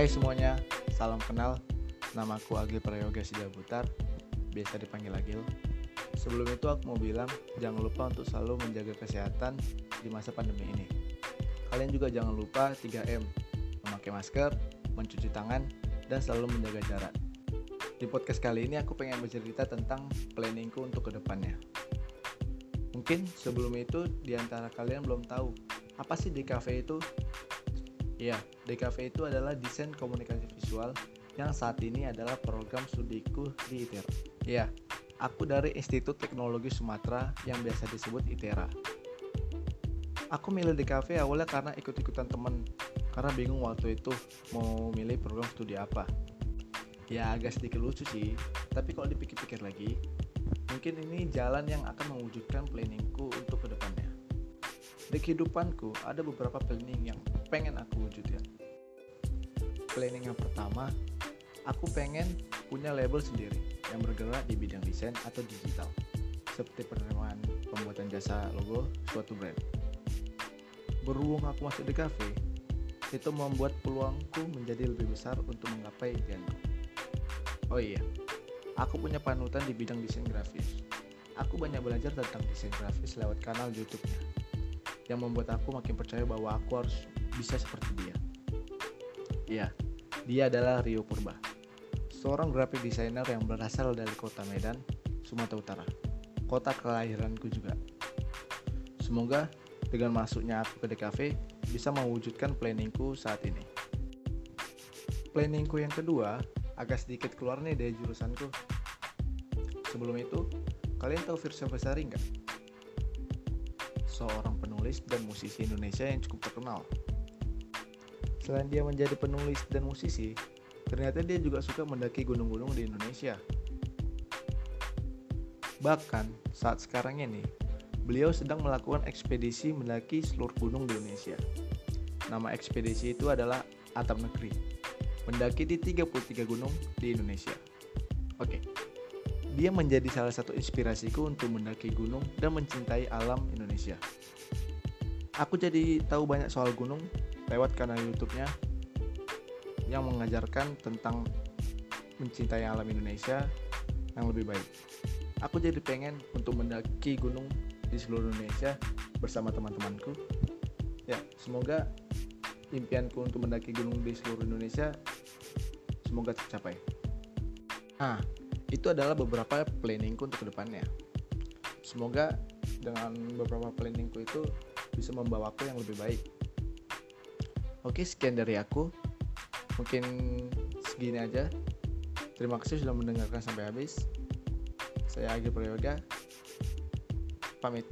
Hai semuanya, salam kenal. Namaku Agil Prayoga Sidabutar, biasa dipanggil Agil. Sebelum itu aku mau bilang, jangan lupa untuk selalu menjaga kesehatan di masa pandemi ini. Kalian juga jangan lupa 3M, memakai masker, mencuci tangan, dan selalu menjaga jarak. Di podcast kali ini aku pengen bercerita tentang planningku untuk ke depannya. Mungkin sebelum itu di antara kalian belum tahu apa sih DKV itu Ya, DKV itu adalah desain komunikasi visual yang saat ini adalah program studiku di ITERA. Ya, aku dari Institut Teknologi Sumatera yang biasa disebut ITERA. Aku milih DKV awalnya karena ikut-ikutan temen, karena bingung waktu itu mau milih program studi apa. Ya agak sedikit lucu sih, tapi kalau dipikir-pikir lagi, mungkin ini jalan yang akan mewujudkan planningku untuk ke depannya. Di kehidupanku ada beberapa planning yang pengen aku wujudkan. Planning yang pertama, aku pengen punya label sendiri yang bergerak di bidang desain atau digital, seperti penerimaan pembuatan jasa logo suatu brand. Berhubung aku masuk di cafe, itu membuat peluangku menjadi lebih besar untuk menggapai impianku. Oh iya, aku punya panutan di bidang desain grafis. Aku banyak belajar tentang desain grafis lewat kanal YouTube-nya, yang membuat aku makin percaya bahwa aku harus bisa seperti dia. Iya, dia adalah Rio Purba, seorang graphic designer yang berasal dari kota Medan, Sumatera Utara, kota kelahiranku juga. Semoga dengan masuknya aku ke DKV bisa mewujudkan planningku saat ini. Planningku yang kedua agak sedikit keluar nih dari jurusanku. Sebelum itu, kalian tahu Firsa Besari nggak? Seorang penulis dan musisi Indonesia yang cukup terkenal Selain dia menjadi penulis dan musisi, ternyata dia juga suka mendaki gunung-gunung di Indonesia. Bahkan saat sekarang ini, beliau sedang melakukan ekspedisi mendaki seluruh gunung di Indonesia. Nama ekspedisi itu adalah Atap Negeri, mendaki di 33 gunung di Indonesia. Oke, dia menjadi salah satu inspirasiku untuk mendaki gunung dan mencintai alam Indonesia. Aku jadi tahu banyak soal gunung lewat kanal YouTube-nya yang mengajarkan tentang mencintai alam Indonesia yang lebih baik. Aku jadi pengen untuk mendaki gunung di seluruh Indonesia bersama teman-temanku. Ya, semoga impianku untuk mendaki gunung di seluruh Indonesia semoga tercapai. Nah, itu adalah beberapa planningku untuk ke depannya. Semoga dengan beberapa planningku itu bisa membawaku yang lebih baik Oke, sekian dari aku. Mungkin segini aja. Terima kasih sudah mendengarkan sampai habis. Saya Agil Prayoga. Pamit.